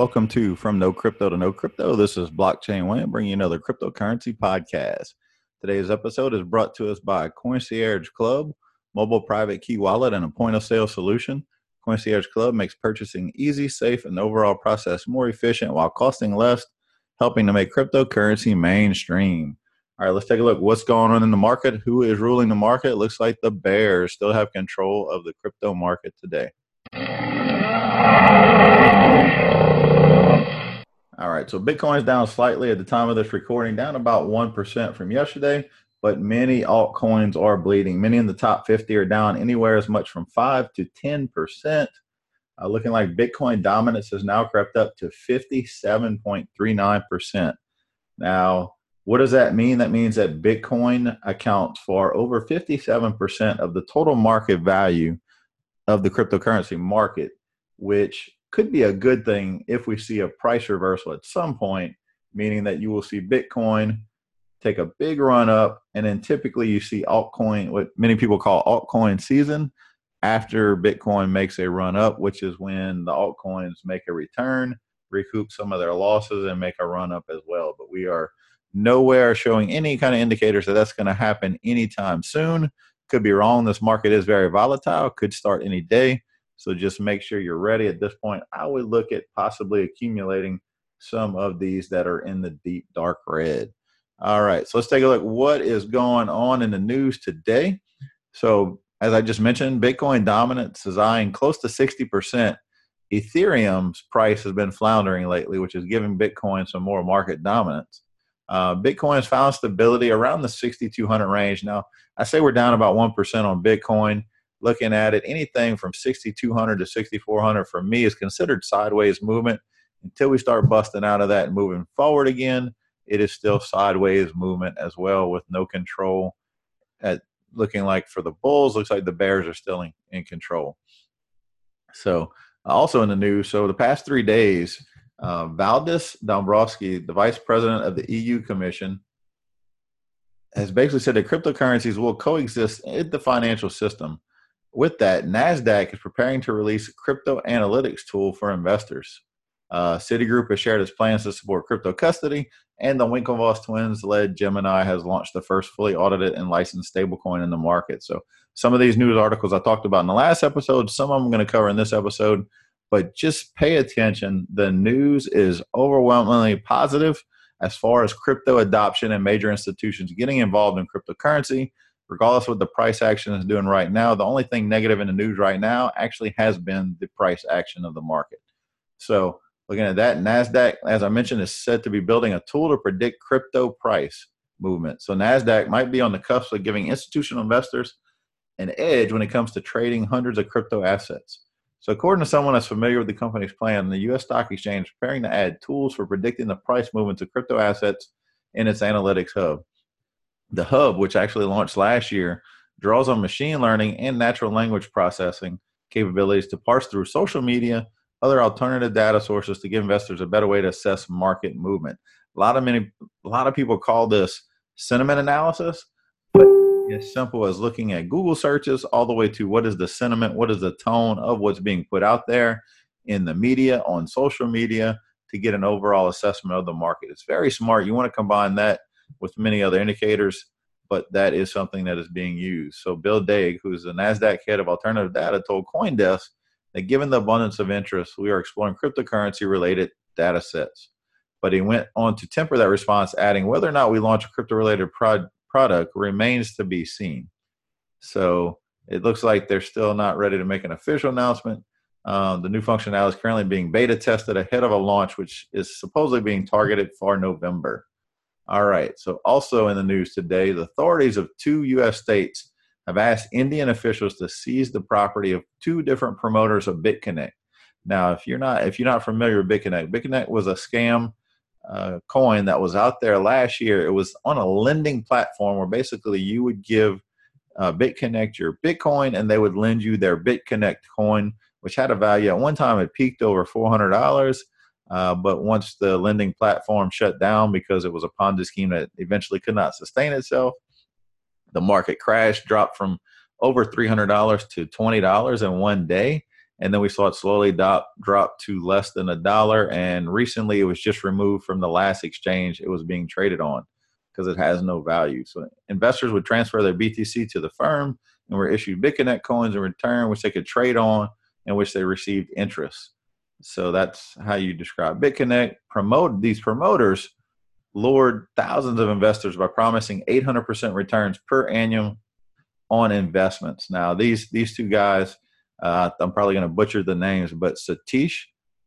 Welcome to From No Crypto to Know Crypto. This is Blockchain Wayne bringing you another cryptocurrency podcast. Today's episode is brought to us by Concierge Club, mobile private key wallet, and a point of sale solution. Concierge Club makes purchasing easy, safe, and overall process more efficient while costing less, helping to make cryptocurrency mainstream. All right, let's take a look. What's going on in the market? Who is ruling the market? Looks like the bears still have control of the crypto market today. All right, so Bitcoin's down slightly at the time of this recording, down about 1% from yesterday, but many altcoins are bleeding. Many in the top 50 are down anywhere as much from 5 to 10%. Uh, looking like Bitcoin dominance has now crept up to 57.39%. Now, what does that mean? That means that Bitcoin accounts for over 57% of the total market value of the cryptocurrency market, which could be a good thing if we see a price reversal at some point, meaning that you will see Bitcoin take a big run up, and then typically you see altcoin, what many people call altcoin season, after Bitcoin makes a run up, which is when the altcoins make a return, recoup some of their losses, and make a run up as well. But we are nowhere showing any kind of indicators that that's going to happen anytime soon. Could be wrong. This market is very volatile, could start any day. So just make sure you're ready at this point. I would look at possibly accumulating some of these that are in the deep dark red. All right, so let's take a look. What is going on in the news today? So, as I just mentioned, Bitcoin dominance is eyeing close to 60%. Ethereum's price has been floundering lately, which is giving Bitcoin some more market dominance. Uh, Bitcoin has found stability around the 6,200 range. Now, I say we're down about 1% on Bitcoin looking at it, anything from 6,200 to 6,400 for me is considered sideways movement. Until we start busting out of that and moving forward again, it is still sideways movement as well with no control. At looking like for the Bulls, looks like the Bears are still in, in control. So, also in the news, so the past three days, uh, Valdis Dombrovskis, the vice president of the EU Commission, has basically said that cryptocurrencies will coexist in the financial system with that, NASDAQ is preparing to release a crypto analytics tool for investors. Uh, Citigroup has shared its plans to support crypto custody, and the Winklevoss twins led Gemini has launched the first fully audited and licensed stablecoin in the market. So, some of these news articles I talked about in the last episode, some I'm going to cover in this episode, but just pay attention. The news is overwhelmingly positive as far as crypto adoption and major institutions getting involved in cryptocurrency regardless of what the price action is doing right now, the only thing negative in the news right now actually has been the price action of the market. So, looking at that, NASDAQ, as I mentioned, is said to be building a tool to predict crypto price movement. So, NASDAQ might be on the cusp of giving institutional investors an edge when it comes to trading hundreds of crypto assets. So, according to someone that's familiar with the company's plan, the U.S. Stock Exchange is preparing to add tools for predicting the price movements of crypto assets in its analytics hub. The hub, which actually launched last year, draws on machine learning and natural language processing capabilities to parse through social media, other alternative data sources to give investors a better way to assess market movement. A lot of many, a lot of people call this sentiment analysis, but as simple as looking at Google searches all the way to what is the sentiment, what is the tone of what's being put out there in the media, on social media, to get an overall assessment of the market. It's very smart. You want to combine that with many other indicators, but that is something that is being used. So Bill Dague, who's the NASDAQ head of alternative data, told Coindesk that given the abundance of interest, we are exploring cryptocurrency related data sets. But he went on to temper that response, adding, whether or not we launch a crypto related prod- product remains to be seen. So it looks like they're still not ready to make an official announcement. Um, the new functionality is currently being beta tested ahead of a launch, which is supposedly being targeted for November. All right. So, also in the news today, the authorities of two U.S. states have asked Indian officials to seize the property of two different promoters of BitConnect. Now, if you're not if you're not familiar with BitConnect, BitConnect was a scam uh, coin that was out there last year. It was on a lending platform where basically you would give uh, BitConnect your Bitcoin, and they would lend you their BitConnect coin, which had a value at one time it peaked over four hundred dollars. Uh, but once the lending platform shut down because it was a Ponzi scheme that eventually could not sustain itself, the market crashed, dropped from over $300 to $20 in one day. and then we saw it slowly drop, drop to less than a dollar. And recently, it was just removed from the last exchange it was being traded on because it has no value. So investors would transfer their BTC to the firm and were issued BitConnect coins in return, which they could trade on, and which they received interest. So that's how you describe BitConnect. Promote these promoters lured thousands of investors by promising 800% returns per annum on investments. Now, these these two guys, uh, I'm probably going to butcher the names, but Satish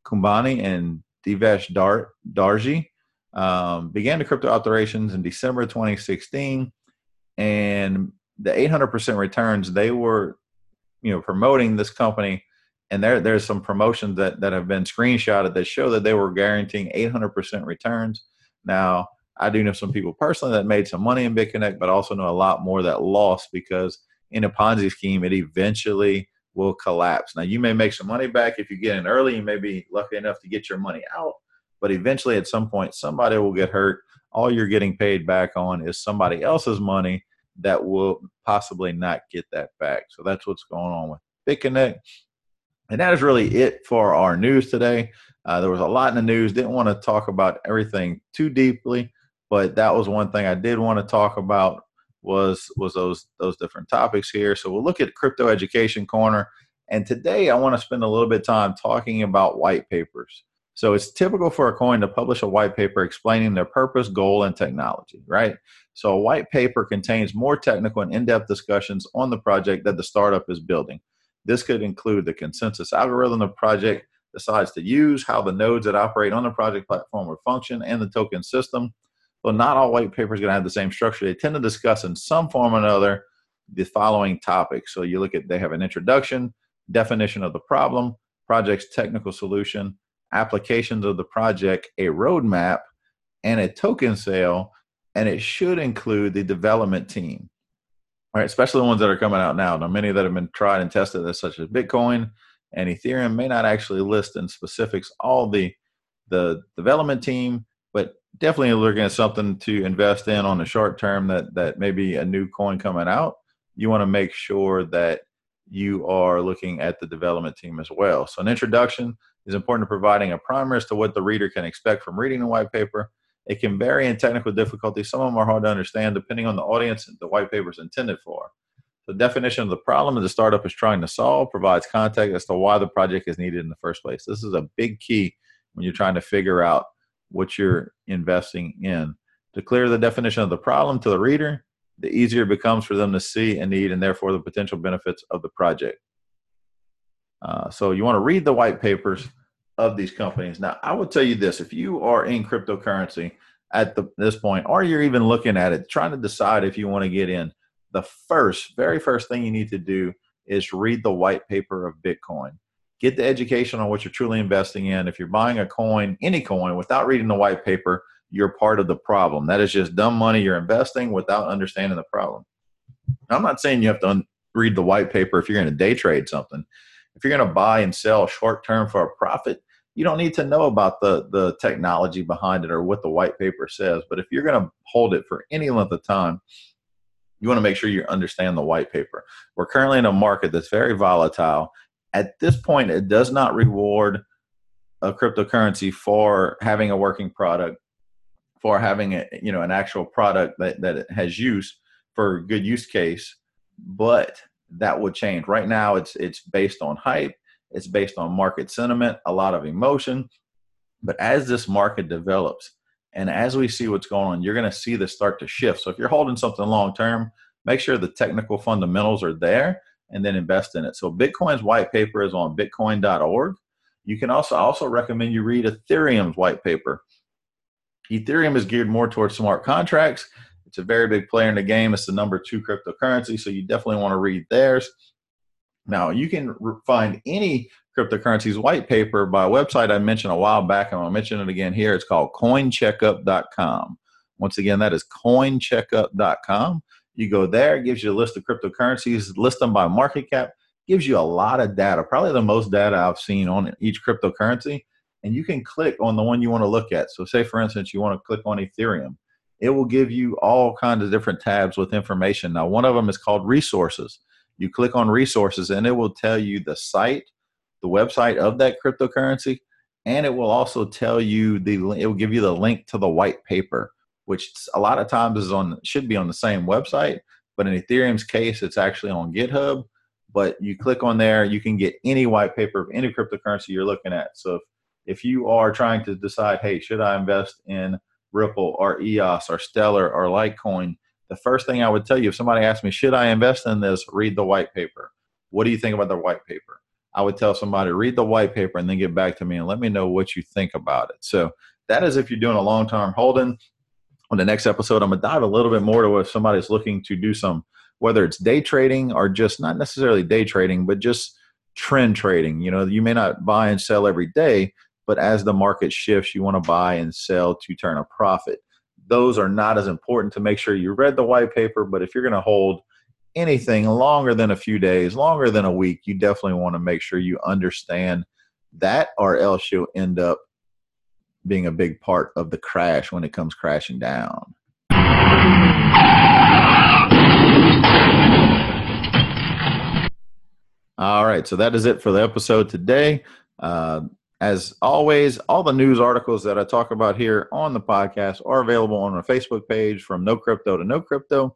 Kumbhani and Devesh Dar- Darji um, began the crypto operations in December 2016, and the 800% returns they were, you know, promoting this company and there there's some promotions that that have been screenshotted that show that they were guaranteeing 800% returns. Now, I do know some people personally that made some money in BitConnect, but also know a lot more that lost because in a Ponzi scheme, it eventually will collapse. Now, you may make some money back if you get in early. You may be lucky enough to get your money out, but eventually, at some point, somebody will get hurt. All you're getting paid back on is somebody else's money that will possibly not get that back. So that's what's going on with BitConnect. And that is really it for our news today. Uh, there was a lot in the news. Didn't want to talk about everything too deeply, but that was one thing I did want to talk about was was those those different topics here. So we'll look at crypto education corner, and today I want to spend a little bit of time talking about white papers. So it's typical for a coin to publish a white paper explaining their purpose, goal, and technology, right? So a white paper contains more technical and in-depth discussions on the project that the startup is building. This could include the consensus algorithm the project decides to use, how the nodes that operate on the project platform will function, and the token system. Well, not all white papers are going to have the same structure. They tend to discuss in some form or another the following topics. So you look at they have an introduction, definition of the problem, project's technical solution, applications of the project, a roadmap, and a token sale. And it should include the development team right? Especially the ones that are coming out now. Now, many that have been tried and tested, such as Bitcoin and Ethereum, may not actually list in specifics all the the development team, but definitely looking at something to invest in on the short term. That that may be a new coin coming out. You want to make sure that you are looking at the development team as well. So, an introduction is important to providing a primer as to what the reader can expect from reading the white paper it can vary in technical difficulty. Some of them are hard to understand depending on the audience the white paper is intended for. The definition of the problem that the startup is trying to solve provides context as to why the project is needed in the first place. This is a big key when you're trying to figure out what you're investing in. To clear the definition of the problem to the reader, the easier it becomes for them to see and need, and therefore the potential benefits of the project. Uh, so you want to read the white papers of these companies. Now, I will tell you this: if you are in cryptocurrency at the, this point, or you're even looking at it, trying to decide if you want to get in, the first, very first thing you need to do is read the white paper of Bitcoin. Get the education on what you're truly investing in. If you're buying a coin, any coin, without reading the white paper, you're part of the problem. That is just dumb money you're investing without understanding the problem. I'm not saying you have to un- read the white paper if you're going to day trade something. If you're going to buy and sell short term for a profit, you don't need to know about the the technology behind it or what the white paper says. But if you're going to hold it for any length of time, you want to make sure you understand the white paper. We're currently in a market that's very volatile. At this point, it does not reward a cryptocurrency for having a working product, for having a, you know an actual product that that has use for good use case. But that would change. Right now, it's it's based on hype, it's based on market sentiment, a lot of emotion. But as this market develops, and as we see what's going on, you're going to see this start to shift. So if you're holding something long term, make sure the technical fundamentals are there, and then invest in it. So Bitcoin's white paper is on Bitcoin.org. You can also also recommend you read Ethereum's white paper. Ethereum is geared more towards smart contracts it's a very big player in the game. It's the number two cryptocurrency, so you definitely want to read theirs. Now, you can find any cryptocurrencies white paper by a website I mentioned a while back, and I'll mention it again here. It's called coincheckup.com. Once again, that is coincheckup.com. You go there, it gives you a list of cryptocurrencies, list them by market cap, gives you a lot of data, probably the most data I've seen on each cryptocurrency. And you can click on the one you want to look at. So, say for instance, you want to click on Ethereum it will give you all kinds of different tabs with information. Now, one of them is called resources. You click on resources and it will tell you the site, the website of that cryptocurrency, and it will also tell you the it will give you the link to the white paper, which a lot of times is on should be on the same website, but in Ethereum's case, it's actually on GitHub. But you click on there, you can get any white paper of any cryptocurrency you're looking at. So if, if you are trying to decide, hey, should I invest in Ripple or EOS or Stellar or Litecoin, the first thing I would tell you if somebody asked me, should I invest in this? Read the white paper. What do you think about the white paper? I would tell somebody, read the white paper and then get back to me and let me know what you think about it. So that is if you're doing a long term holding. On the next episode, I'm going to dive a little bit more to if somebody's looking to do some, whether it's day trading or just not necessarily day trading, but just trend trading. You know, you may not buy and sell every day, but as the market shifts, you want to buy and sell to turn a profit. Those are not as important to make sure you read the white paper, but if you're going to hold anything longer than a few days, longer than a week, you definitely want to make sure you understand that, or else you'll end up being a big part of the crash when it comes crashing down. All right, so that is it for the episode today. Uh, as always, all the news articles that I talk about here on the podcast are available on our Facebook page from No Crypto to Know Crypto.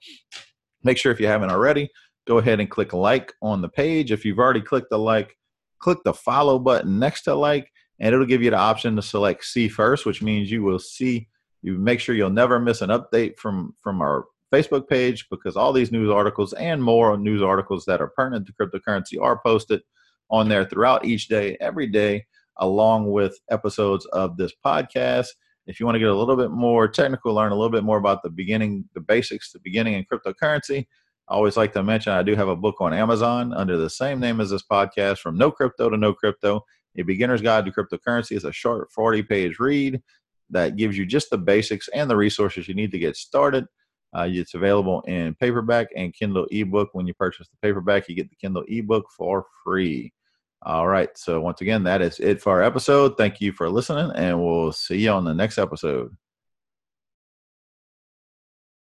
Make sure if you haven't already, go ahead and click like on the page. If you've already clicked the like, click the follow button next to like, and it'll give you the option to select see first, which means you will see. You make sure you'll never miss an update from from our Facebook page because all these news articles and more news articles that are pertinent to cryptocurrency are posted on there throughout each day, every day, along with episodes of this podcast. If you want to get a little bit more technical, learn a little bit more about the beginning, the basics, the beginning in cryptocurrency, I always like to mention I do have a book on Amazon under the same name as this podcast, From No Crypto to Know Crypto, a beginner's guide to cryptocurrency. is a short 40 page read that gives you just the basics and the resources you need to get started. Uh, it's available in paperback and Kindle ebook. When you purchase the paperback, you get the Kindle ebook for free. All right. So, once again, that is it for our episode. Thank you for listening, and we'll see you on the next episode.